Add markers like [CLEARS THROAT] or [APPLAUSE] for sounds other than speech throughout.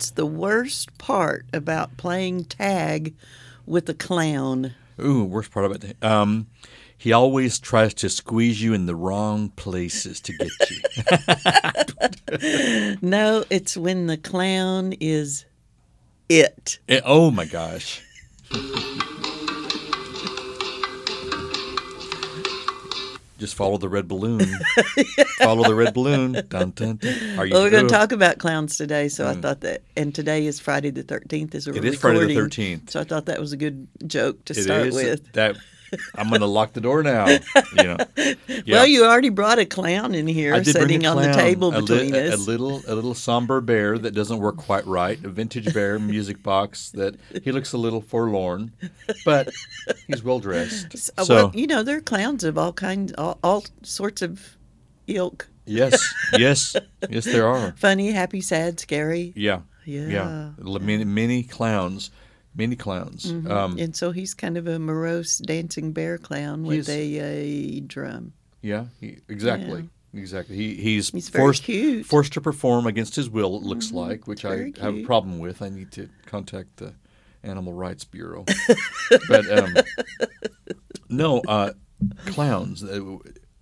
What's the worst part about playing tag with a clown? Ooh, worst part about it. Um, he always tries to squeeze you in the wrong places to get you. [LAUGHS] No, it's when the clown is it. Eh, oh my gosh. Just follow the red balloon. [LAUGHS] follow the red balloon. Dun, dun, dun. Are you? Well, we're going to talk about clowns today, so I hmm. thought that, and today is Friday the 13th as a It is Friday the 13th. So I thought that was a good joke to It start is with. that. I'm going to lock the door now. You know. [LAUGHS] Yeah. Well, you already brought a clown in here sitting on the table a li- between us. A little, a little somber bear that doesn't work quite right. A vintage bear music box that he looks a little forlorn, but he's well dressed. Uh, So well, you know, there are clowns of all kinds, all, all sorts of ilk. yes, yes, yes, there are. Funny, happy, sad, scary. Yeah, Yeah. yeah. Many, many clowns, many clowns. Mm-hmm. Um, and so he's kind of a morose dancing bear clown with a, a drum. yeah, he, exactly. Exactly. He he's, He's forced. Mm-hmm. forced to perform against his will. It looks like, which I have a problem with. I need to contact the Animal Rights Bureau. but um, [LAUGHS] no, uh, clowns. uh,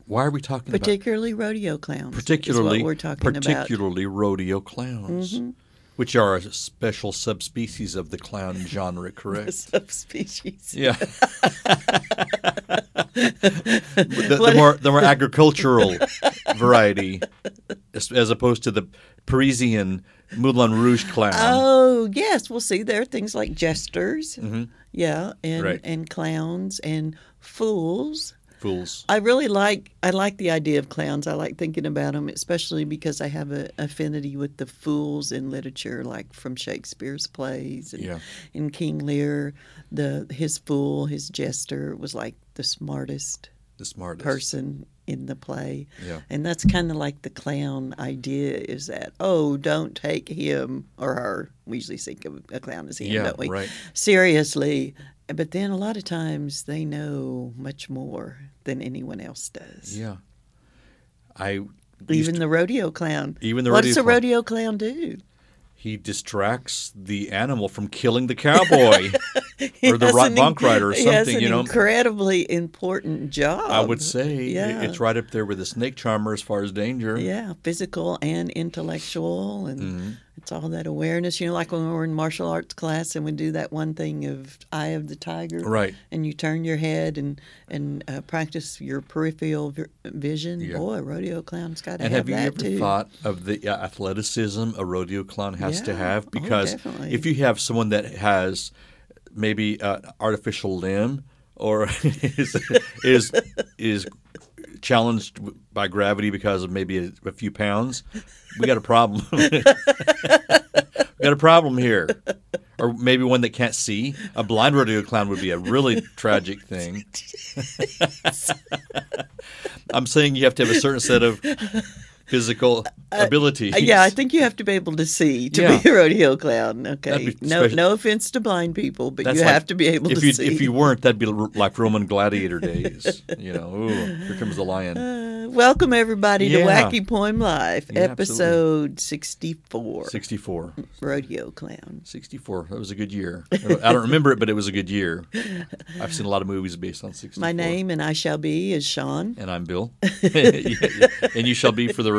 Why are we talking about Particularly rodeo clowns. particularly we're talking about. particularly rodeo clowns, Mm-hmm. Which are a special subspecies of the clown [LAUGHS] genre? Correct. Subspecies. Yeah. [LAUGHS] the, the more the more agricultural variety, as, as opposed to the Parisian Moulin Rouge clown. Oh yes, we'll see. There are things like jesters, yeah, and Mm-hmm. Right. and clowns and fools. Fools. I really like I like the idea of clowns. I like thinking about them, especially because I have an affinity with the fools in literature, like from Shakespeare's plays and Yeah. in King Lear. The his fool, his jester, was like the smartest The smartest person in the play. Yeah. And that's kind of like the clown idea is that, oh, don't take him or her. We usually think of a clown as him, Yeah, don't we? right. Seriously. But then a lot of times they know much more than anyone else does. Yeah. I Even to- the rodeo clown. Even the what rodeo does a clown. rodeo clown do? he distracts the animal from killing the cowboy [LAUGHS] or the right bronc rider or he has something. an You know, incredibly important job. I would say yeah. it's right up there with the snake charmer as far as danger. Yeah, physical and intellectual, and Mm-hmm. It's all that awareness. You know, like when we were in martial arts class and we do that one thing of eye of the tiger, Right. And you turn your head and and uh, practice your peripheral vi- vision. Yeah. Boy, a rodeo clown's got to And have, have you ever too. thought of the uh, athleticism a rodeo clown has to have? Oh, Because definitely. if you have someone that has maybe an artificial limb or [LAUGHS] is is is challenged by gravity because of maybe a, a few pounds, we got a problem. [LAUGHS] we got a problem here. Or maybe one that can't see. A blind rodeo clown would be a really tragic thing. [LAUGHS] [LAUGHS] I'm saying you have to have a certain set of physical abilities. Uh, yeah, I think you have to be able to see to Yeah. be a rodeo clown. Okay, no, special- no offense to blind people, but That's you like- have to be able to you, see. If you weren't, that'd be like Roman gladiator days. [LAUGHS] You know, ooh, here comes the lion. Uh, welcome everybody to Wacky Poem Life, Yeah, episode sixty-four. 64. Rodeo clown. 64. That was a good year. I don't remember it, but it was a good year. [LAUGHS] I've seen a lot of movies based on 64. My name and I shall be is Sean And I'm Bill. [LAUGHS] and you shall be for the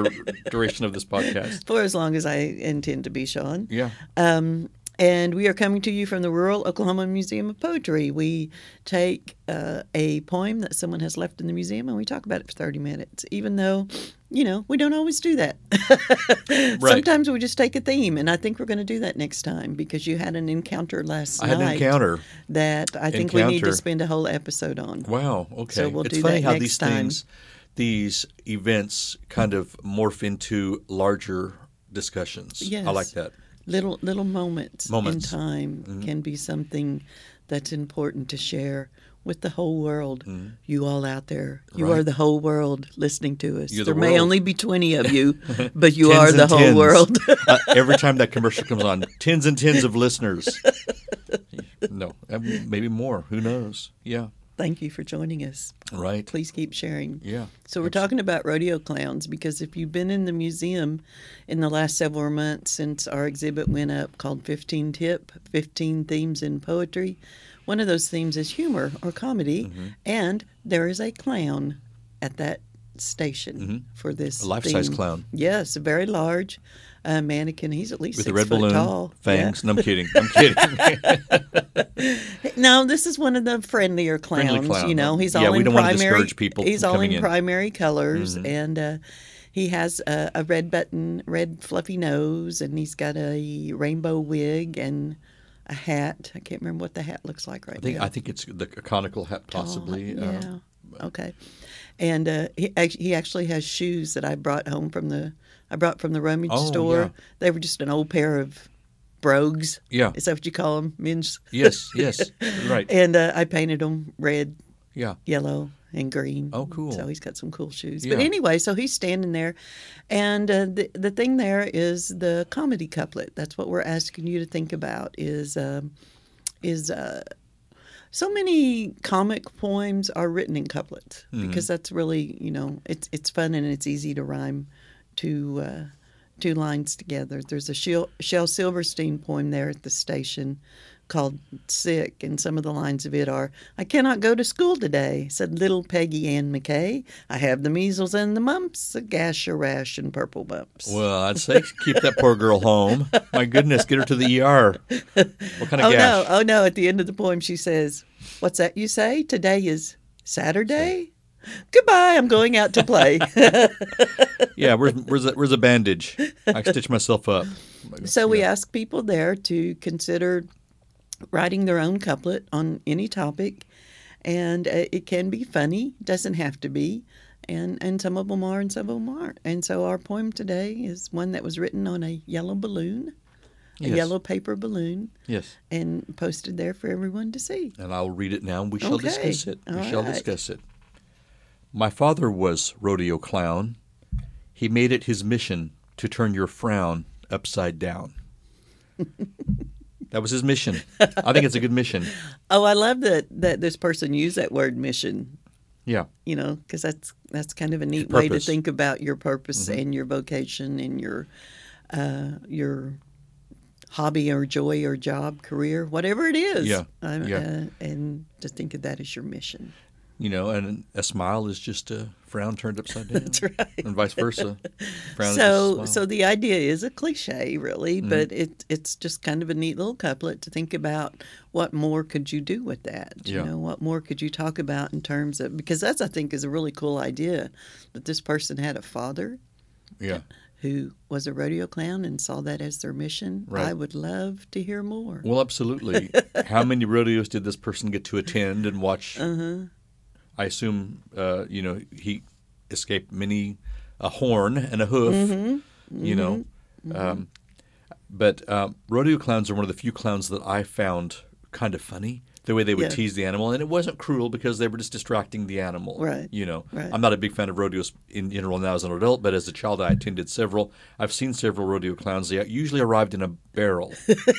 duration of this podcast. for as long as I intend to be Sean. Yeah. Um, and we are coming to you from the Rural Oklahoma Museum of Poetry. We take uh, a poem that someone has left in the museum and we talk about it for 30 minutes, even though, you know, we don't always do that. [LAUGHS] Sometimes we just take a theme, and I think we're going to do that next time because you had an encounter last I night had an encounter. that I think we need to spend a whole episode on. Wow. Okay. So we'll it's do funny that how next these time. things, these events, kind of morph into larger discussions. Yes. I like that. Little little moments, Moments. Mm-hmm. in time can be something that's important to share with the whole world. You all out there, you Mm-hmm. Right. are the whole world listening to us. The there may only be twenty of you, [LAUGHS] but you are the whole tens. world. [LAUGHS] uh, every time that commercial comes on, tens and tens of listeners. [LAUGHS] No, uh, maybe more. Who knows? Yeah. Thank you for joining us. Right. Please keep sharing. Yeah. So we're talking about rodeo clowns because if you've been in the museum in the last several months since our exhibit went up called 15 Tip, 15 Themes in Poetry, one of those themes is humor or comedy, Mm-hmm. and there is a clown at that station for this Mm-hmm. A life-size theme. clown. Yes, a very large uh, mannequin. He's at least With six a red foot balloon, tall. fangs. No, I'm kidding. I'm kidding. Yeah. [LAUGHS] [LAUGHS] No, this is one of the friendlier clowns. Friendly clown, You know, he's Yeah, all we in primary. discourage people he's all in in. Mm-hmm. primary colors, and uh, he has a, a red button, red fluffy nose, and he's got a rainbow wig and a hat. I can't remember what the hat looks like right I think now. I think it's the conical hat, possibly. Oh, uh, yeah. okay. And uh, he he actually has shoes that I brought home from the I brought from the rummage Oh, store. yeah. They were just an old pair of brogues. Yeah. Is that what you call them? Men's. yes. [LAUGHS] Yes. Right. And uh, I painted them red, Yeah. yellow, and green. Oh, cool. So he's got some cool shoes. Yeah. But anyway, so he's standing there, and uh, the the thing there is the comedy couplet. That's what we're asking you to think about. Is um, is uh, so many comic poems are written in couplets Mm-hmm. because that's really you know it's it's fun and it's easy to rhyme two uh, two lines together. There's a Shel, Shel Silverstein poem there at the station called "Sick," and some of the lines of it are, "I cannot go to school today," said little Peggy Ann McKay. "I have the measles and the mumps, a gash, a rash, and purple bumps." Well, I'd say keep that poor girl home. My goodness, get her to the ER. What kind of oh gash? no! Oh no! At the end of the poem, she says, "What's that you say? Today is Saturday." Goodbye. I'm going out to play. [LAUGHS] Yeah, where's where's a, where's a bandage? I stitch myself up. So we ask people there to consider writing their own couplet on any topic, and uh, it can be funny. Doesn't have to be, and and some of them are, and some of them aren't. And so our poem today is one that was written on a yellow balloon, a Yes. yellow paper balloon, Yes, and posted there for everyone to see. and I'll read it now. and We shall Okay. discuss it. We All shall discuss it. My father was rodeo clown. He made it his mission to turn your frown upside down. that was his mission. I think it's a good mission. [LAUGHS] Oh, I love that that this person used that word mission. Yeah. you know, because that's that's kind of a neat way to Mm-hmm. think about your purpose and your vocation and your uh, your hobby or joy or job, career, whatever it is. Yeah, Um, yeah. Uh, and to think of that as your mission. You know, and a smile is just a frown turned upside [LAUGHS] down. That's right. And vice versa. Frown is just a So, so the idea is a cliche, really, Mm-hmm. but it it's just kind of a neat little couplet to think about. What more could you do with that? You know, what more could you talk about in terms of because that's I think is a really cool idea that this person had a father yeah. who was a rodeo clown and saw that as their mission. Right. I would love to hear more. Well, absolutely. [LAUGHS] How many rodeos did this person get to attend and watch? Uh-huh. I assume, uh, you know, he escaped many a horn and a hoof. Mm-hmm. You know, um, but um, rodeo clowns are one of the few clowns that I found kind of funny. The way they would Yeah. tease the animal, and it wasn't cruel because they were just distracting the animal. Right, You know, right. I'm not a big fan of rodeos in general now as an adult, but as a child, I attended several. I've seen several rodeo clowns. They usually arrived in a barrel.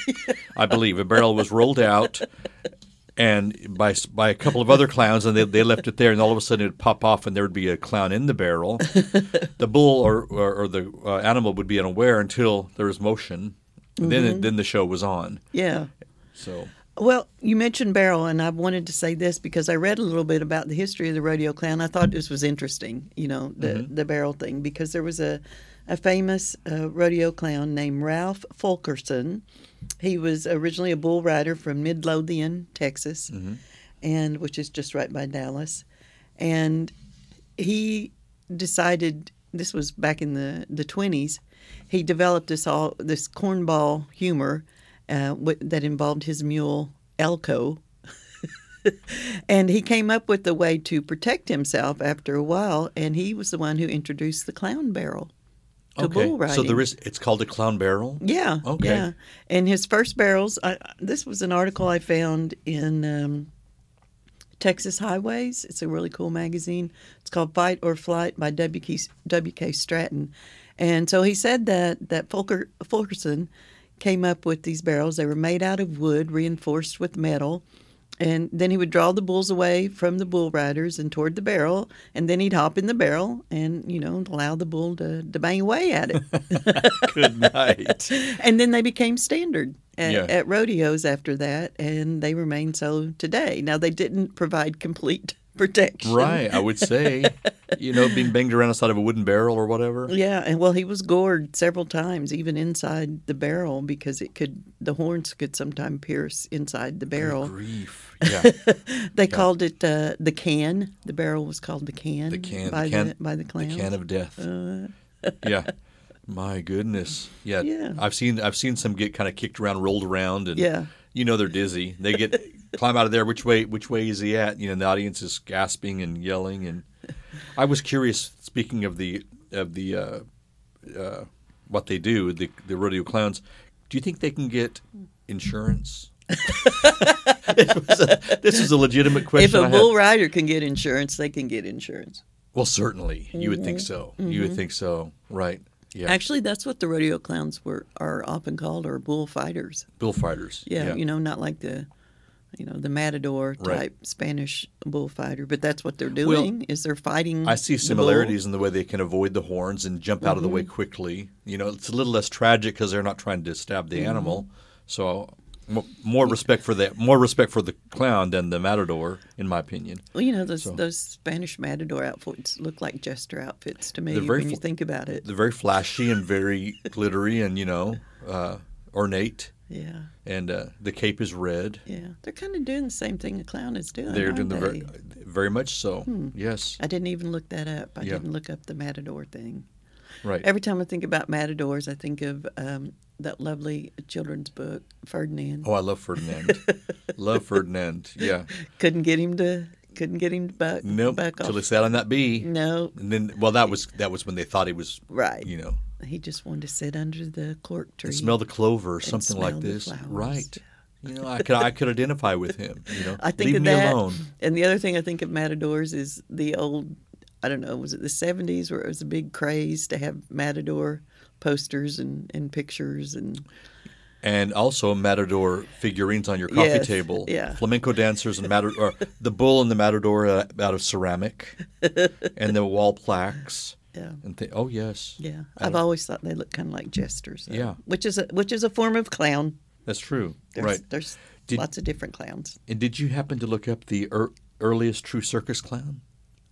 [LAUGHS] I believe a barrel was rolled out, and by by a couple of other clowns, and they, they left it there, and all of a sudden it'd pop off, and there would be a clown in the barrel. [LAUGHS] the bull or or, or the uh, animal would be unaware until there was motion. And Then then the show was on. Yeah. So Well, you mentioned barrel, and I wanted to say this because I read a little bit about the history of the rodeo clown. I thought this was interesting, you know, the Mm-hmm. the barrel thing, because there was a a famous uh, rodeo clown named Ralph Fulkerson. He was originally a bull rider from Midlothian, Texas, Mm-hmm. and which is just right by Dallas, and he decided this was back in the the twenties. He developed this all this cornball humor uh, that involved his mule Elko, [LAUGHS] and he came up with a way to protect himself after a while. And he was the one who introduced the clown barrel to okay, bull riding. so there is. It's called a clown barrel. Yeah. Okay. Yeah. And his first barrels, I, this was an article I found in um, Texas Highways. It's a really cool magazine. It's called Fight or Flight by W.K. W.K. Stratton. And so he said that, that Fulker, Fulkerson came up with these barrels. They were made out of wood, reinforced with metal. And then he would draw the bulls away from the bull riders and toward the barrel, and then he'd hop in the barrel and, you know, allow the bull to, to bang away at it. [LAUGHS] Good night. [LAUGHS] and then they became standard at, Yeah. at rodeos after that, and they remain so today. Now, they didn't provide complete protection. right, I would say. [LAUGHS] You know, being banged around inside of a wooden barrel or whatever. Yeah, and well, he was gored several times, even inside the barrel, because it could the horns could sometimes pierce inside the barrel. Grief. [LAUGHS] Yeah. They called it uh, the can. The barrel was called the can. The can, by the can, the by the the can of death. [LAUGHS] yeah. My goodness. Yeah. Yeah. I've seen I've seen some get kind of kicked around, rolled around, and Yeah. you know they're dizzy. They get climb out of there. Which way? Which way is he at? You know, the audience is gasping and yelling. And I was curious. Speaking of the of the uh, uh, what they do, the the rodeo clowns. Do you think they can get insurance? [LAUGHS] Was a- this is a legitimate question. if a bull rider can get insurance, they can get insurance. Well, certainly, you would think Mm-hmm. so. You would think so, right? Yeah, Actually, that's what the rodeo clowns were are often called, or bullfighters. bullfighters. Yeah, you know, not like the, you know, the matador type Right. Spanish bullfighter, but that's what they're doing. is they're fighting? I see the similarities in the way they can avoid the horns and jump out of the way Mm-hmm. quickly. You know, it's a little less tragic because they're not trying to stab the Mm-hmm. animal. So, more respect for that. More respect for the clown than the matador, in my opinion. Well, you know, those So- those Spanish matador outfits look like jester outfits to me when you think about it. They're very flashy and very glittery and you know uh, ornate. Yeah, And uh, the cape is red. yeah, they're kind of doing the same thing a clown is doing. They're doing the very, they? Hmm. very much so. Yes, I didn't even look that up. I Yeah. didn't look up the matador thing. right. Every time I think about matadors, I think of um, that lovely children's book, Ferdinand. Oh, I love Ferdinand. [LAUGHS] love Ferdinand. Yeah. Couldn't get him to couldn't get him to back Nope. back Till he sat on that bee. No, And then, well, that was that was when they thought he was, right. you know, He just wanted to sit under the cork tree. and smell the clover or something like this. flowers. Right. You know, I could I could identify with him. You know, I think leave of me that. alone. And the other thing I think of matadors is the old, I don't know, was it the 70s where it was a big craze to have matador posters and, and pictures and And also matador figurines on your coffee Yes, table. yeah. Flamenco dancers and matador, the bull and the matador uh, out of ceramic, [LAUGHS] and the wall plaques. Yeah. And th- oh yes, Yeah, I I've always thought they look kind of like jesters. though, Yeah. which is a which is a form of clown. that's true. There's, right. There's Did- lots of different clowns. And did you happen to look up the ear earliest true circus clown?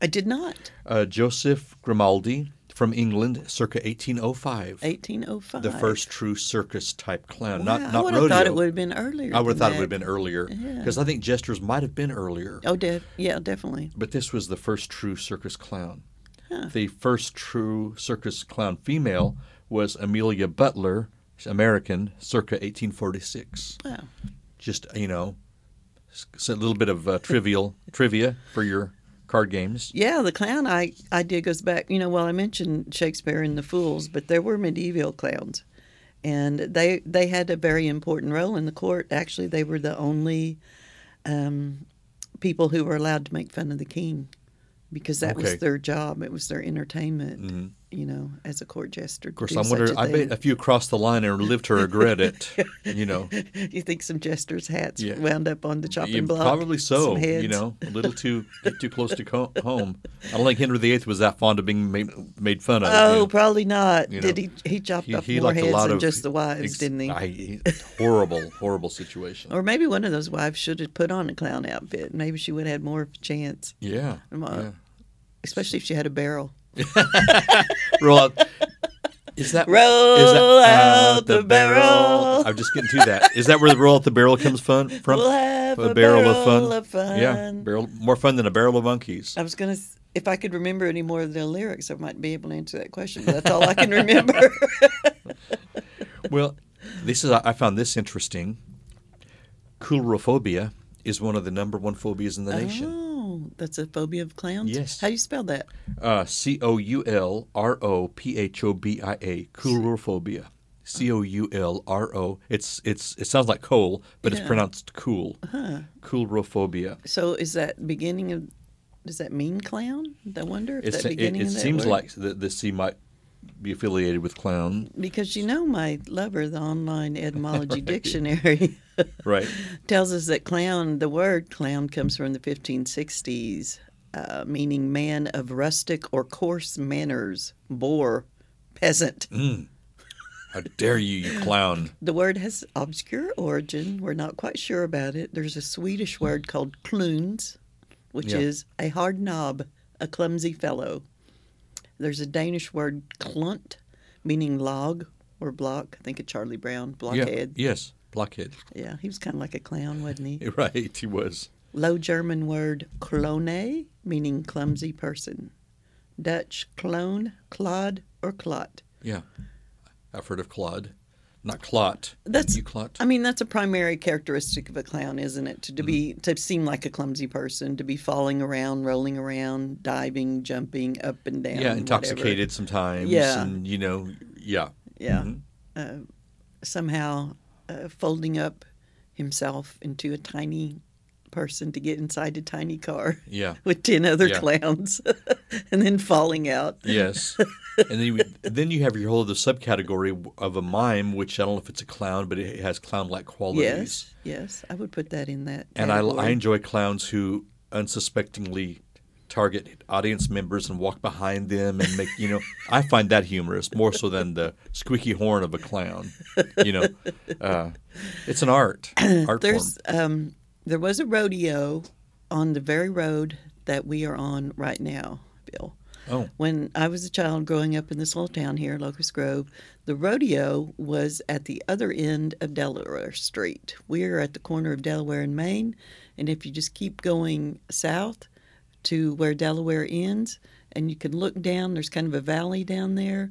I did not. Uh, Joseph Grimaldi from England, circa 1805. 1805. The first true circus type clown, Wow, not I not would rodeo. have thought it would have been earlier. I would have thought it would have been earlier Yeah. because I think jesters might have been earlier. Oh, def- yeah, definitely. But this was the first true circus clown. Huh. The first true circus clown female was Amelia Butler, American, circa 1846. Wow. Just you know, a little bit of uh, trivial [LAUGHS] trivia for your card games. Yeah, the clown I idea goes back. You know, well, I mentioned Shakespeare and the Fools, but there were medieval clowns, and they they had a very important role in the court. Actually, they were the only um, people who were allowed to make fun of the king, because that Okay. was their job. It was their entertainment. Mhm. You know, as a court jester. Of course, I'm wondering. I bet A a few crossed the line and lived to regret it. [LAUGHS] You know, you think some jesters' hats Yeah. wound up on the chopping Yeah, block? probably so. You know, a little too [LAUGHS] get too close to co- home. I don't think Henry VIII was that fond of being made, made fun of. Oh, you know. probably not. You Did he? He chopped he, off he more heads than of just the wives, ex- didn't he? I, horrible, horrible situation. Or maybe one of those wives should have put on a clown outfit. Maybe she would have had more of a chance, yeah, yeah. especially if she had a barrel. [LAUGHS] Roll out. Is that Roll is that, out uh, the barrel. I'm just getting to that. Is that where the roll out the barrel comes fun from? We'll have a a, barrel barrel, of fun. of fun. Yeah, barrel more fun than a barrel of monkeys. I was gonna, if I could remember any more of the lyrics, I might be able to answer that question. But that's all I can remember. [LAUGHS] Well, this is I found this interesting. Coulrophobia is one of the number one phobias in the nation. oh, that's a phobia of clowns. Yes. How do you spell that? Uh, C O U L R O P H O B I A. Coulrophobia. C O U L R O. It's it's it sounds like coal, but it's pronounced cool. Huh. Coulrophobia. So is that beginning of? Does that mean clown? I wonder if It's, that it beginning it of that seems word? like the, the C might be affiliated with clown. Because you know, my lover, the online [LAUGHS] etymology dictionary, [LAUGHS] Right. tells us that clown, the word clown comes from the 1560s, uh, meaning man of rustic or coarse manners, boor, peasant. How dare you, you clown? [LAUGHS] The word has obscure origin. We're not quite sure about it. There's a Swedish word called kluns, which Yeah. is a hard knob, a clumsy fellow. There's a Danish word klunt, meaning log or block. I think of Charlie Brown, blockhead. Yeah. Yes. Blockhead. Yeah, he was kind of like a clown, wasn't he? [LAUGHS] Right. He was. Low German word klone, meaning clumsy person. Dutch clone, clod, or clot. Yeah. I've heard of Claude. Not clot. That's- you clot. I mean, that's a primary characteristic of a clown, isn't it? To, to be Mm-hmm. to seem like a clumsy person, to be falling around, rolling around, diving, jumping up and down. yeah, whatever. intoxicated sometimes. Yeah. And you know, yeah. Yeah, Mhm. uh, somehow uh, folding up himself into a tiny person to get inside a tiny car Yeah. [LAUGHS] with ten other Yeah. clowns, [LAUGHS] and then falling out. Yes. [LAUGHS] and then you, then you have your whole other subcategory of a mime, which I don't know if it's a clown, but it has clown-like qualities. Yes, yes, I would put that in that. And I, I enjoy clowns who unsuspectingly target audience members and walk behind them and make you know [LAUGHS] I find that humorous more so than the squeaky horn of a clown. You know, uh, it's an art [CLEARS THROAT] art form. There's um, there was a rodeo on the very road that we are on right now, Bill. Oh, When I was a child growing up in this little town here, Locust Grove, the rodeo was at the other end of Delaware Street. We're at the corner of Delaware and Maine, and if you just keep going south to where Delaware ends, and you can look down, there's kind of a valley down there.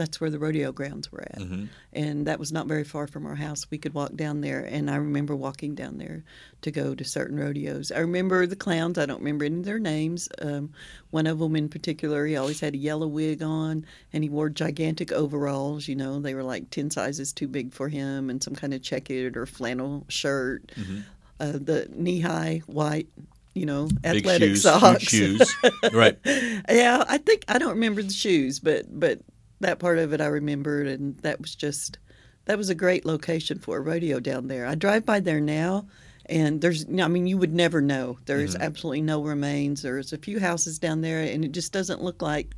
That's where the rodeo grounds were at. Mhm. And that was not very far from our house. We could walk down there, and I remember walking down there to go to certain rodeos. I remember the clowns. I don't remember any of their names. Um, one of them in particular, he always had a yellow wig on, and he wore gigantic overalls. You know, they were like 10 sizes too big for him, and some kind of checkered or flannel shirt. Mm-hmm. Uh, the knee high white, you know, big athletic shoes, socks. shoes, right? [LAUGHS] yeah, I think I don't remember the shoes, but but that part of it I remembered, and that was just that was a great location for a rodeo down there. I drive by there now, and there's I mean you would never know. There's Mm-hmm. absolutely no remains. There's a few houses down there, and it just doesn't look like.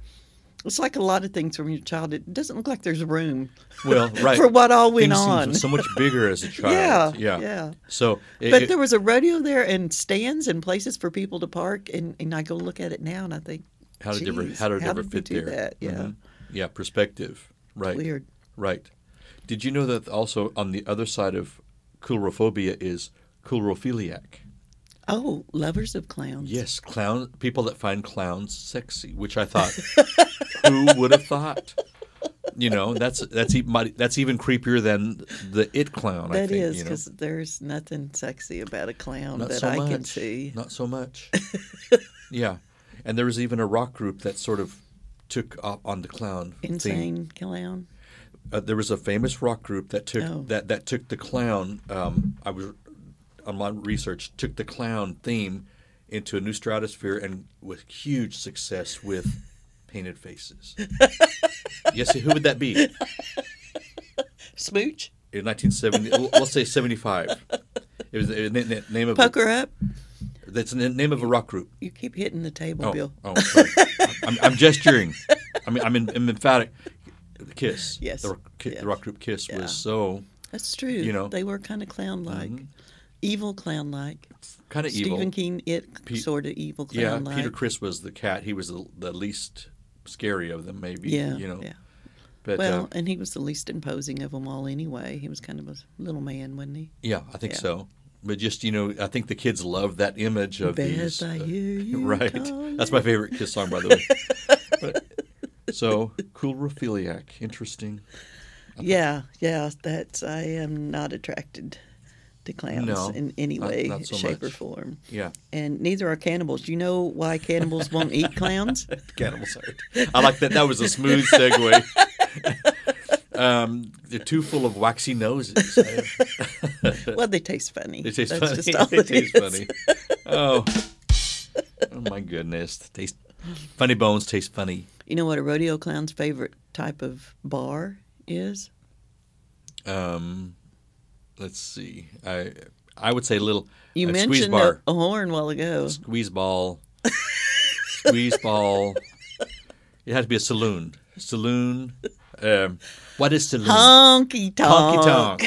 It's like a lot of things from your childhood. It doesn't look like there's room Well, [LAUGHS] right. for what all went Things on. so much bigger as a [LAUGHS] child. yeah, yeah, yeah. So, it, But it- there was a rodeo there and stands and places for people to park, and, and I go look at it now and I think, how did it ever "Geez, how did it ever fit there? that?" Yeah. Mhm. Yeah, perspective. Right, weird. right. Did you know that also on the other side of coulrophobia is coulrophiliac? Oh, lovers of clowns. Yes, clown people that find clowns sexy, which I thought, [LAUGHS] who would have thought? You know, that's that's even that's even creepier than the it clown. I think, is you know? because there's nothing sexy about a clown Not that so I much. can see. Not so much. [LAUGHS] yeah, and there was even a rock group that sort of took up on the clown theme. Insane clown. Uh, there was a famous rock group that took Oh. that that took the clown. Um, I was on my research took the clown theme into a new stratosphere and with huge success with painted faces. [LAUGHS] yes, who would that be? Smooch, In 1970, let's say 75. It was the na- na- name of a, pucker up. that's the name of a rock group. You keep hitting the table, Oh, Bill. oh sorry. [LAUGHS] I'm, I'm gesturing. I mean, I'm, in, I'm emphatic. Kiss. Yes, The, rock- yes. the rock group Kiss Yeah. was so That's true. You know. Mm-hmm. they were kind of clown-like, evil clown-like. kind of evil. Stephen King, it Pe- sort of evil clown-like. Yeah, Peter Criss was the cat. He was the, the least scary of them, maybe. Yeah, you know. yeah. But well, uh, and he was the least imposing of them all anyway. He was kind of a little man, wasn't he? yeah, I think yeah. so. But just you know, I think the kids love that image of Beth, these. I uh, you [LAUGHS] right. calling. [LAUGHS] That's my favorite Kiss song, by the way. But- [LAUGHS] so, coulrophiliac, interesting. Yeah, yeah. That's I am not attracted to clowns No, in any not- way, not so shape, or form. Yeah, And neither are cannibals. Do you know why cannibals won't eat clowns? cannibals art. I like that. That was a smooth segue. Um, they're too full of waxy noses. [LAUGHS] [LAUGHS] well, they taste funny. They taste That's funny. [LAUGHS] they it taste funny. Oh, oh my goodness! They taste Funny bones taste funny. You know what a rodeo clown's favorite type of bar is? Um, let's see. I I would say a little You a squeeze mentioned bar, a, a horn while ago. squeeze ball, squeeze ball. It has to be a saloon. Saloon. Um, what is saloon? Honky tonk. [LAUGHS] Honky tonk.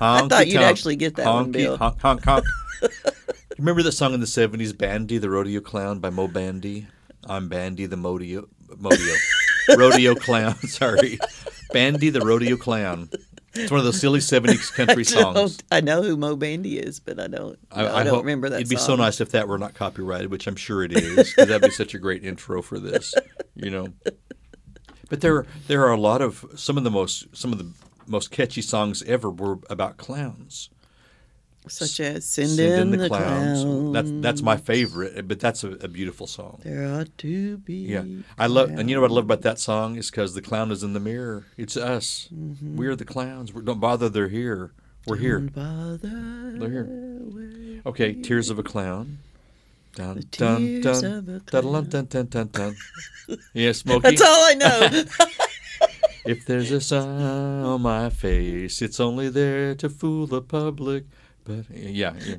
I thought you'd actually get that one, honky, Bill. Honk, honk, honk. [LAUGHS] Remember the song in the seventies, "Bandy the Rodeo Clown" by Moe Bandy? I'm Bandy the Modeo, Modeo, [LAUGHS] Rodeo Clown. Sorry, Bandy the Rodeo Clown. It's one of those silly '70s country I songs. I know who Moe Bandy is, but I don't. I, don't remember that. It'd be so nice if that were not copyrighted, which I'm sure it is, because that'd be such a great intro for this, you know. But there, there are a lot of some of the most some of the most catchy songs ever were about clowns. such as "Send, in, the, clowns." That's that's my favorite, but that's a, a beautiful song. There ought to be. Yeah, I love, and you know what I love about that song is because the clown is in the mirror. It's us. Mm-hmm. We're the clowns. We don't bother. They're here. We're here. Don't bother They're here. Okay, Tears of a Clown. Dun, dun, dun, dun, dun, dun, dun, dun. Yeah, Smokey. That's all I know. [LAUGHS] If there's a sign on my face, it's only there to fool the public. But yeah, yeah.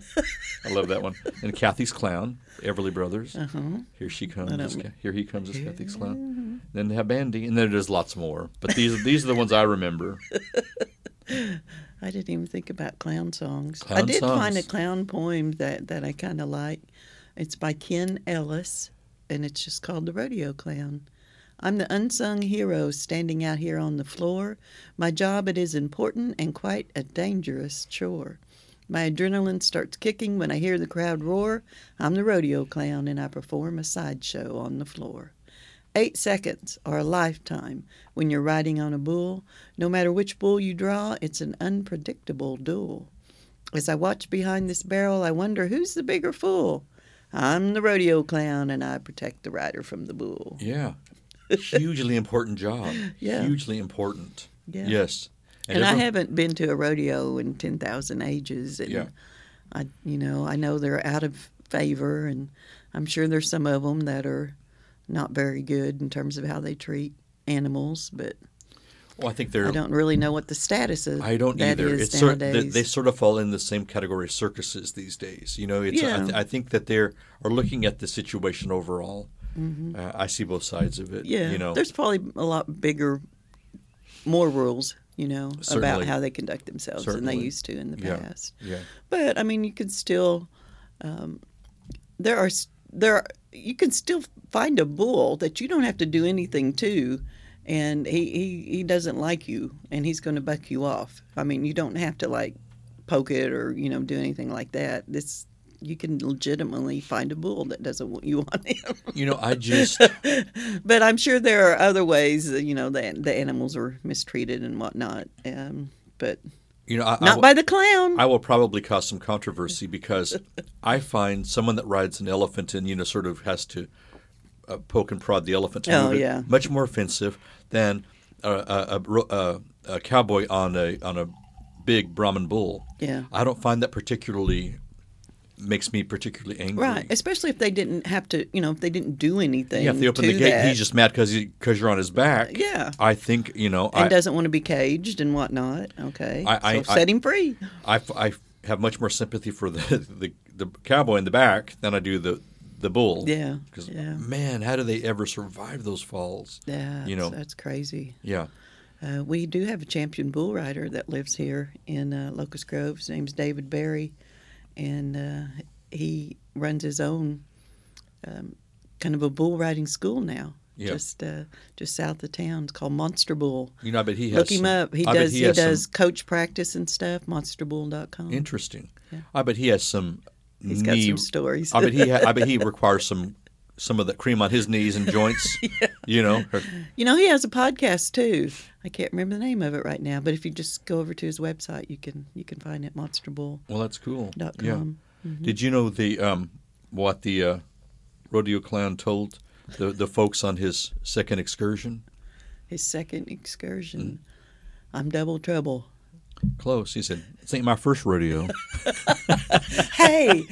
I love that one. And Cathy's Clown, Everly Brothers. uh-huh. Here she comes. Here he comes as Cathy's Clown. Then they have Bandy, and then there's lots more. But these these are the ones I remember. [LAUGHS] I didn't even think about clown songs. I Clown did find a clown poem that, that I kind of like. It's by Ken Ellis, and it's just called The Rodeo Clown. I'm the unsung hero standing out here on the floor. My job it is important and quite a dangerous chore. My adrenaline starts kicking when I hear the crowd roar. I'm the rodeo clown and I perform a sideshow on the floor. Eight seconds or a lifetime when you're riding on a bull. No matter which bull you draw, it's an unpredictable duel. As I watch behind this barrel, I wonder who's the bigger fool. I'm the rodeo clown and I protect the rider from the bull. Yeah. Hugely important job. [LAUGHS] Yeah. Hugely important. Yeah. Yes. And, I haven't been to a rodeo in 10,000 ages. And Yeah. I, you know, I know they're out of favor, and I'm sure there's some of them that are not very good in terms of how they treat animals, but Well, I think they're. I don't really know what the status is. I don't either. It's sort they, they sort of fall in the same category as circuses these days. You know, it's I, Yeah. th- I think that they're are looking at the situation overall. Uh, I see both sides of it. Mm-hmm. yeah, you know, there's probably a lot bigger, more rules, you know, about how they conduct themselves than they used to in the past. yeah, yeah. But I mean, you can still um, there are there are, you can still find a bull that you don't have to do anything to, and he he, he doesn't like you, and he's going to buck you off. I mean, you don't have to like poke it or you know do anything like that. This you can legitimately find a bull that doesn't want you [LAUGHS] on him. you know, I just [LAUGHS] but I'm sure there are other ways. You know, the the animals are mistreated and whatnot. Um, but you know I, I not will- by the clown. I will probably cause some controversy because I find someone that rides an elephant and you know sort of has to uh, poke and prod the elephant Oh, yeah. much more offensive than a, a, a, a, cowboy on a on a big Brahman bull. yeah. I don't find that particularly makes me particularly angry. Right, especially if they didn't have to, you know, if they didn't do anything. Yeah, if they open the gate, that, he's just mad because because you're on his back. Yeah. I think you know. and I, doesn't want to be caged and whatnot. Okay, I- I- so I- set him free. I, I have much more sympathy for the, [LAUGHS] the the cowboy in the back than I do the the bull. Yeah, Because yeah. man, how do they ever survive those falls? Yeah, You know. that's crazy. Yeah. Uh, we do have a champion bull rider that lives here in uh, Locust Grove. His name's David Berry, and uh, he runs his own um, kind of a bull riding school now. Yeah. Just uh, just south of town. It's called Monster Bull. You know, I bet he has. Look him some- up. He I does. He, some does coach practice and stuff. MonsterBull.com. interesting. Yeah. I bet he has some. He's got knee, some stories. I bet he. Ha- I bet he [LAUGHS] requires some some of the cream on his knees and joints. [LAUGHS] You know. or- You know, he has a podcast too. I can't remember the name of it right now, but if you just go over to his website, you can you can find it monsterbull.com. well, that's cool. Dot Yeah. Did you know the um, what the uh, rodeo clown told the the folks on his second excursion? His second Mm. excursion. I'm double trouble. Close. He said, This ain't my first rodeo. [LAUGHS] hey,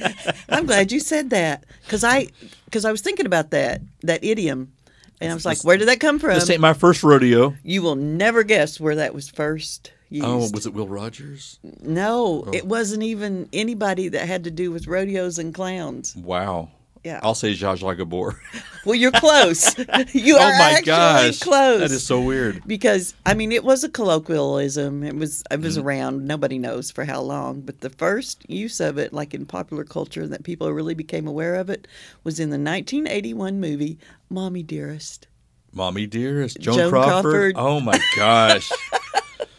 I'm glad you said that because I because I was thinking about that that idiom, and I was like, where did that come from? this ain't my first rodeo. You will never guess where that was first oh, used. Oh, was it Will Rogers? no, oh. it wasn't even anybody that had to do with rodeos and clowns. Wow. Yeah. I'll say Zsa Zsa Gabor. [LAUGHS] Well, you're close. [LAUGHS] you oh are my actually gosh. close. That is so weird. because I mean it was a colloquialism. It was it Mm-hmm. was around. Nobody knows for how long, but the first use of it, like in popular culture, that people really became aware of it, was in the 1981 movie "Mommy Dearest." Mommy dearest, Joan, Joan Crawford. Crawford. Oh my gosh. [LAUGHS]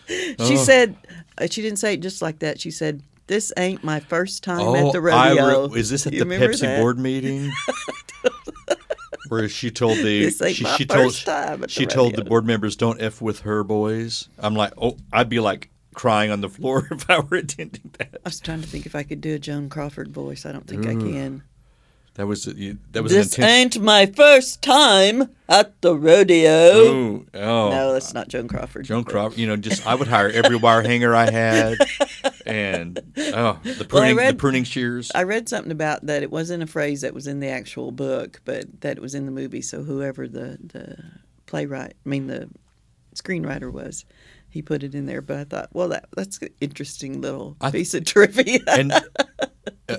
She Oh. said, uh, she didn't say it just like that. She said, "This ain't my first time oh, at the rodeo." re- is this at You the Pepsi that? board [LAUGHS] meeting? Where she told the she, she told at the she told the board members don't f with her boys. I'm like, oh, I'd be like crying on the floor [LAUGHS] if I were attending that. I was trying to think if I could do a Joan Crawford voice. I don't think I can. That was you- that was This intense. ain't my first time at the rodeo. Ooh, oh, No, that's not Joan Crawford. Joan Crawford. You know, just I would hire every wire hanger I had, [LAUGHS] and oh, the Well, pruning read- the pruning shears. I read something about that it wasn't a phrase that was in the actual book, but that it was in the movie. So whoever the, the playwright, I mean the screenwriter was, he put it in there. But I thought, well, that that's an interesting little I- piece of trivia. and [LAUGHS] uh,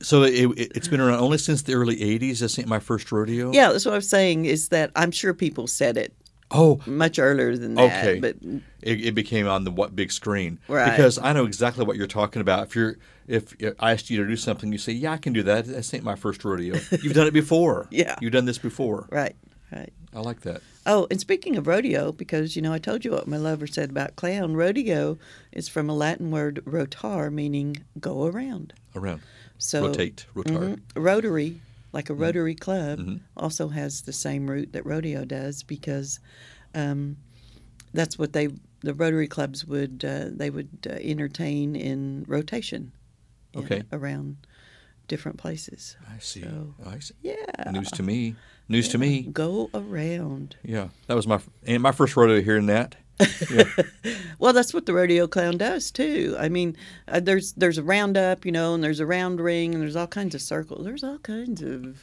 so it, it's been around only since the early '80s. This ain't my first rodeo. yeah, that's what I'm saying. Is that I'm sure people said it Oh, much earlier than that. Okay. But it, it became on the what big screen Right. because I know exactly what you're talking about. If you're if I asked you to do something, you say, "Yeah, I can do that." This ain't my first rodeo. [LAUGHS] You've done it before. [LAUGHS] Yeah. you've done this before. right, right. I like that. Oh, and speaking of rodeo, because you know I told you what my lover said about clown. Rodeo is from a Latin word "rotar," meaning go around. Around So rotate, rotard. Mhm. Rotary, like a Mm-hmm. Rotary Club, also has the same root that rodeo does because um, that's what they the Rotary clubs would uh, they would uh, entertain in rotation. in- Okay. around different places. I see. So- I see. Yeah. News to me. News to me. Go around. Yeah, that was my and my first rodeo hearing that. Yeah. [LAUGHS] Well, that's what the rodeo clown does too. I mean, uh, there's there's a roundup, you know, and there's a round ring, and there's all kinds of circles. There's all kinds of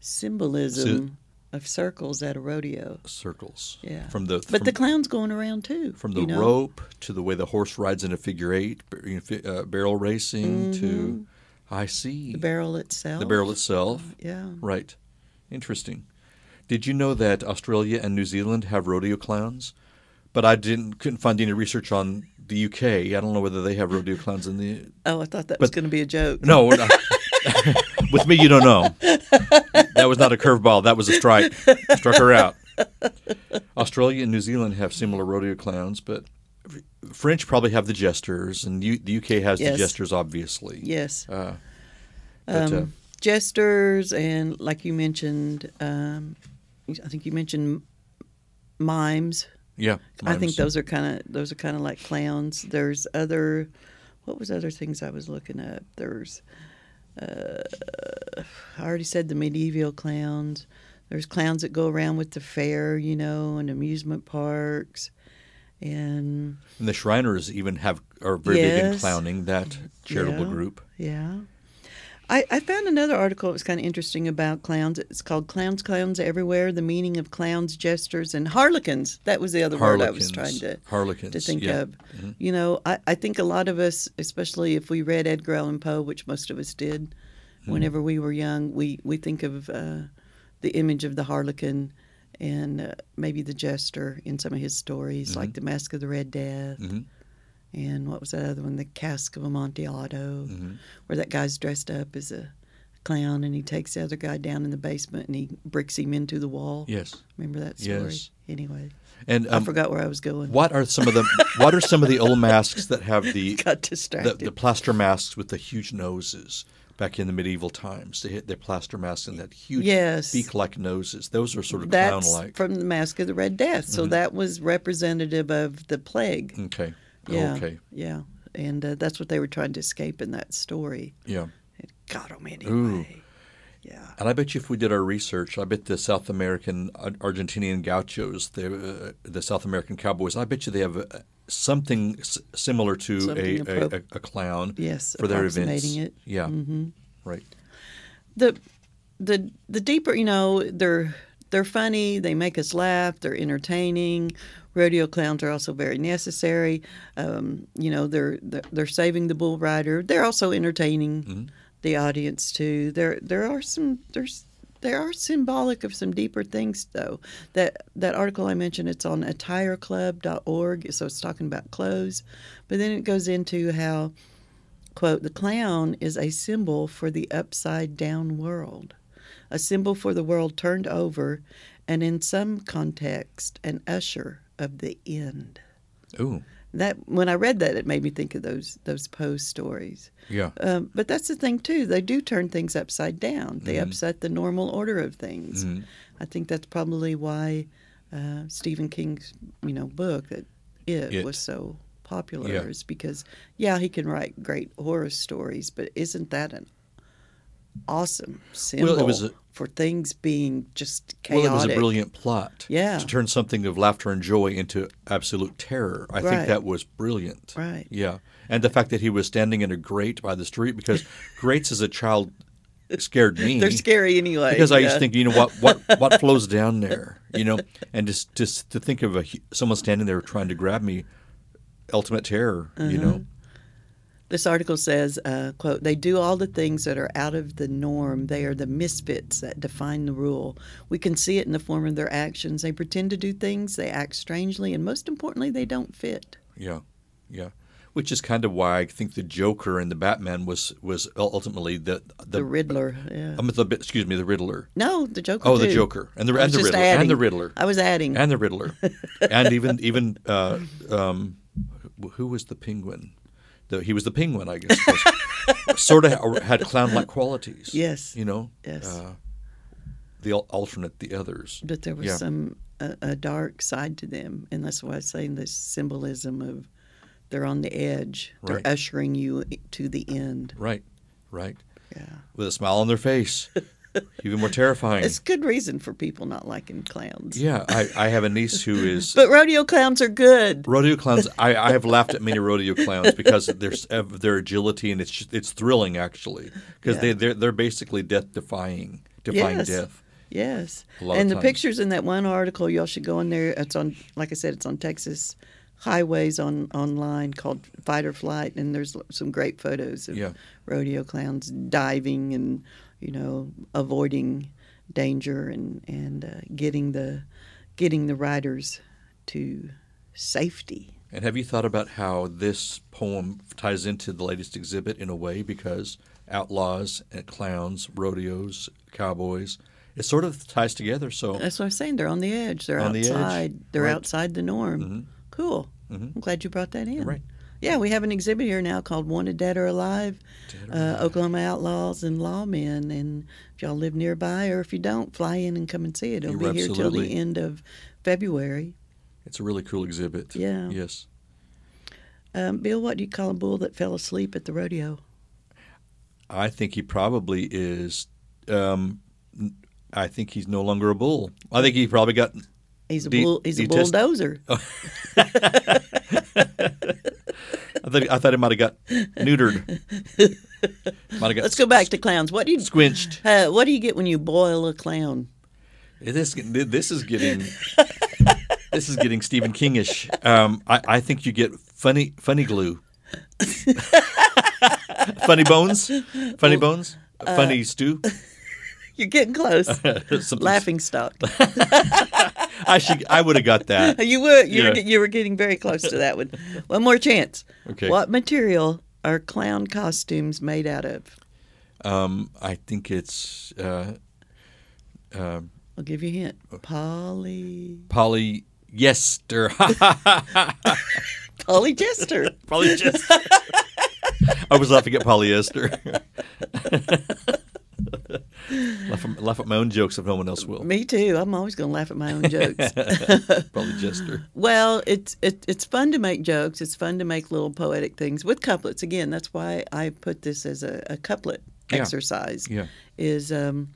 symbolism of circles at a rodeo. Circles. Yeah. From the But from, the clown's going around too. from the you know? rope to the way the horse rides in a figure eight, bar- you know, fi- uh, barrel racing to I see Mm-hmm. the barrel itself. the barrel itself. Yeah. Right. Interesting. Did you know that Australia and New Zealand have rodeo clowns? But I didn't couldn't find any research on the UK. I don't know whether they have rodeo clowns in the Oh, I thought that was going to be a joke. No, [LAUGHS] with me you don't know. That was not a curveball. That was a strike. Struck her out. Australia and New Zealand have similar rodeo clowns, but French probably have the jesters, and U- the UK has Yes. the jesters, obviously. Yes. Uh, but, Um, uh, Jesters and, like you mentioned, um, I think you mentioned mimes. Yeah, I think those are kind of those are kind of like clowns. There's other, what was other things I was looking up? There's, uh, I already said the medieval clowns. There's clowns that go around with the fair, you know, and amusement parks, and And the Shriners even have are very big in clowning. That charitable Yeah. group. yeah. I, I found another article that was kind of interesting about clowns. It's called Clowns, Clowns Everywhere, the meaning of clowns, jesters, and harlequins. That was the other word I was trying to Harlequins. to think yeah. of. You know, I, I think a lot of us, especially if we read Edgar Allan Poe, which most of us did, Hmm. whenever we were young, we, we think of uh, the image of the harlequin and uh, maybe the jester in some of his stories, like The Masque of the Red Death. And what was that other one? The Cask of Amontillado, Mhm. where that guy's dressed up as a clown and he takes the other guy down in the basement and he bricks him into the wall. Yes. Remember that story? Yes. Anyway, And I um, forgot where I was going. what are some of the what are some of the old [LAUGHS] masks that have the [LAUGHS] Got the, distracted. the plaster masks with the huge noses back in the medieval times. They hit their plaster masks and that huge Yes. beak-like noses. Those are sort of That's clown-like. from the Masque of the Red Death. So that was representative of the plague. okay. Yeah. Okay. Yeah. And uh, that's what they were trying to escape in that story. Yeah. It got them anyway. Ooh. Yeah. And I bet you if we did our research, I bet the South American Argentinian gauchos, the uh, the South American cowboys, I bet you they have uh, something s- similar to Something a, a, appro- a, a clown Yes, for their events. it. Yeah, hmm right. the the the deeper you know they're they're funny they make us laugh they're entertaining rodeo clowns are also very necessary. Um, you know they're they're they're saving the bull rider. They're also entertaining Mhm. the audience too. There there are some there's there are symbolic of some deeper things though. That that article i mentioned it's on attireclub.org so it's talking about clothes. But then it goes into how quote, the clown is a symbol for the upside down world, a symbol for the world turned over, and in some context, an usher of the end. Ooh, That when I read that, it made me think of those those Poe stories. yeah, Um, but that's the thing too; they do turn things upside down. They Mhm. upset the normal order of things. Mhm. I think that's probably why uh, Stephen King's you know book that it, It. was so popular Yeah. is because yeah he can write great horror stories, but isn't that an awesome symbol Well, it was a- for things being just chaotic? Well, it was a brilliant plot. Yeah. To turn something of laughter and joy into absolute terror. I Right. think that was brilliant. Right. Yeah. And the fact that he was standing in a grate by the street, because [LAUGHS] grates as a child scared me. They're scary anyway. Because I used to think, you know, what, what, [LAUGHS] what flows down there, you know, and just, just to think of a, someone standing there trying to grab me, ultimate terror, you Uh-huh. know. This article says, uh, quote, they do all the things that are out of the norm. They are the misfits that define the rule. We can see it in the form of their actions. They pretend to do things, they act strangely, and most importantly, they don't fit. Yeah, yeah. Which is kind of why I think the Joker and the Batman was was ultimately the The, the, Riddler. Yeah. um, the excuse me the Riddler. no, the Joker. Oh, the. Joker and the and the Riddler adding. and the Riddler I was adding. and the Riddler [LAUGHS] and even even uh, um, who was the Penguin? The, he was the Penguin, I guess. [LAUGHS] sort of had clown-like qualities. Yes. you know. Yes. Uh, the alternate, the others. but there was yeah. some a, a dark side to them, and that's why I'm saying this symbolism of they're on the edge. They're Right. ushering you to the end. Right, right. Yeah. With a smile on their face, [LAUGHS] [LAUGHS] even more terrifying. It's good reason for people not liking clowns. Yeah, I, I have a niece who is [LAUGHS] But rodeo clowns are good. rodeo clowns. [LAUGHS] I, I have laughed at many rodeo clowns because of their their agility and it's just, it's thrilling actually because Yeah. they they're, they're basically death defying defying Yes. death. Yes. And the times. pictures in that one article, y'all should go in there. It's on, like I said, it's on Texas highways on online called Fight or Flight, and there's some great photos of Yeah. rodeo clowns diving and you know avoiding danger and and uh, getting the getting the riders to safety. And have you thought about how this poem ties into the latest exhibit in a way because outlaws and clowns, rodeos, cowboys, it sort of ties together. So That's what I'm saying. They're on the edge. They're On the edge, outside. They're right. outside the norm. Mhm. Cool. Mhm. I'm glad you brought that in. Right. Yeah, we have an exhibit here now called Wanted Dead or Alive, Dead or uh, Oklahoma Outlaws and Lawmen. And if y'all live nearby or if you don't, fly in and come and see it. It'll You're be here till the end of February. it's a really cool exhibit. Yeah. Yes. Um, Bill, what do you call a bull that fell asleep at the rodeo? I think he probably is. Um, I think he's no longer a bull. I think he probably got. He's a bull. He's a bulldozer. [LAUGHS] [LAUGHS] I thought I thought he might have got neutered. Might have got Let's go back to clowns. What do you squinched. uh, What do you get when you boil a clown? This this is getting this is getting Stephen Kingish. Um, I, I think you get funny funny glue, [LAUGHS] funny bones, funny bones, uh, funny stew. [LAUGHS] You're getting close. [LAUGHS] Laughing stock. I should I would have got that. [LAUGHS] You were you, were you were getting very close to that one. One more chance. Okay. What material are clown costumes made out of? Um, I think it's uh, uh, I'll give you a hint. Poly polyester. [LAUGHS] polyester. polyester. I was laughing at polyester. [LAUGHS] laugh, at, laugh at my own jokes if no one else will. Me too. I'm always going to laugh at my own jokes. [LAUGHS] Polyester. [LAUGHS] well, it's it, it's fun to make jokes. It's fun to make little poetic things with couplets. Again, that's why I put this as a, a couplet Yeah. exercise. Yeah. Is um,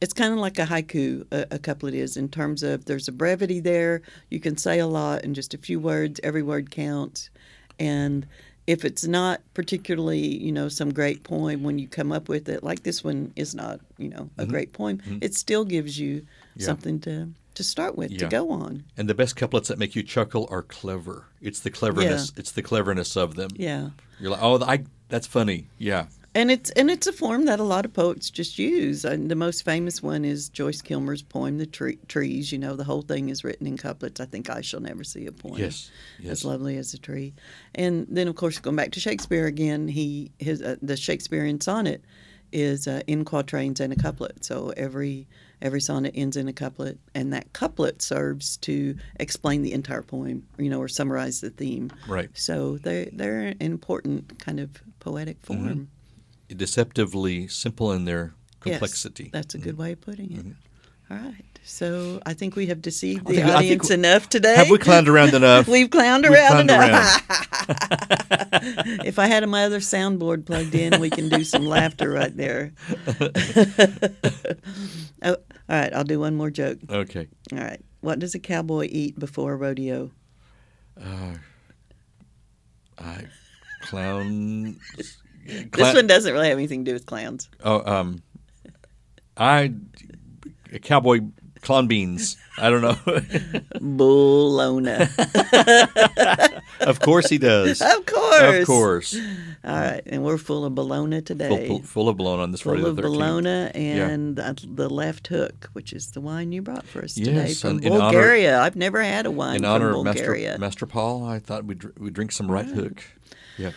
it's kind of like a haiku. A, a couplet is in terms of there's a brevity there. You can say a lot in just a few words. Every word counts, and if it's not particularly, you know, some great poem when you come up with it, like this one is not, you know, a great poem, it still gives you Mm-hmm. Yeah. something to to start with to go on. And the best couplets that make you chuckle are clever. It's the cleverness. yeah. It's the cleverness of them. Yeah. You're like, oh, I, that's funny. Yeah. And it's and it's a form that a lot of poets just use. And the most famous one is Joyce Kilmer's poem, "The Tree, Trees." You know, the whole thing is written in couplets. I think I shall never see a poem Yes. as lovely as a tree. And then, of course, going back to Shakespeare again, he his uh, the Shakespearean sonnet is uh, in quatrains and a couplet. So every every sonnet ends in a couplet, and that couplet serves to explain the entire poem, you know, or summarize the theme. Right. So they they're an important kind of poetic Mm-hmm. Deceptively simple in their complexity. Mm-hmm. that's a good way of putting it. All right. So I think we have deceived the think- audience we- enough today. Have we clowned around enough? [LAUGHS] We've clowned We've around clowned enough. [LAUGHS] if I had my other soundboard plugged in, we can do some laughter right there. [LAUGHS] oh, all right. I'll do one more joke. okay. All right. What does a cowboy eat before a rodeo? I clown. This one doesn't really have anything to do with clowns. Oh, um, I a cowboy clown beans. I don't know. [LAUGHS] Bologna. [LAUGHS] of course he does. of course. Of course. All right. And we're full of bologna today. Full, full of blown on this full Friday the 13th. bologna and the, the left hook, which is the wine you brought for us today from in honor- Bulgaria. I've never had a wine In from honor of Master, Master Paul, I thought we'd, we'd drink some right hook. Yeah.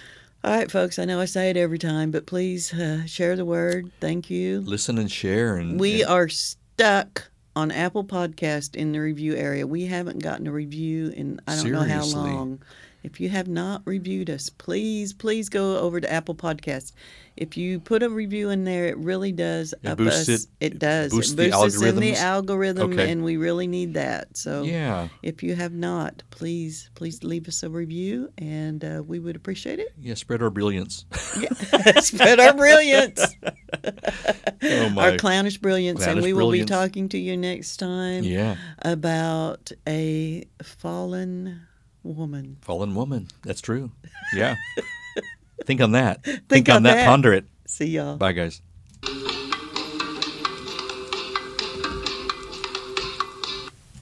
All right, folks. I know I say it every time, but please uh, share the word. Thank you. Listen and share. and We and- are stuck on Apple Podcast in the review area. We haven't gotten a review in I don't know how long. If you have not reviewed us, please, please go over to Apple Podcast. If you put a review in there, it really does It up us. it- It does. boosts it boosts us in the algorithm, Okay. and we really need that. So, Yeah. if you have not, please, please leave us a review, and uh, we would appreciate it. Yeah. Spread our brilliance. Yeah. [LAUGHS] Spread our brilliance. [LAUGHS] Oh, my. Our clownish brilliance, and Clownish we will brilliance. be talking to you next time Yeah. about a fallen woman. Fallen woman. That's true. Yeah. [LAUGHS] Think on that. [LAUGHS] Think on, on that. that. Ponder it. See y'all. Bye, guys.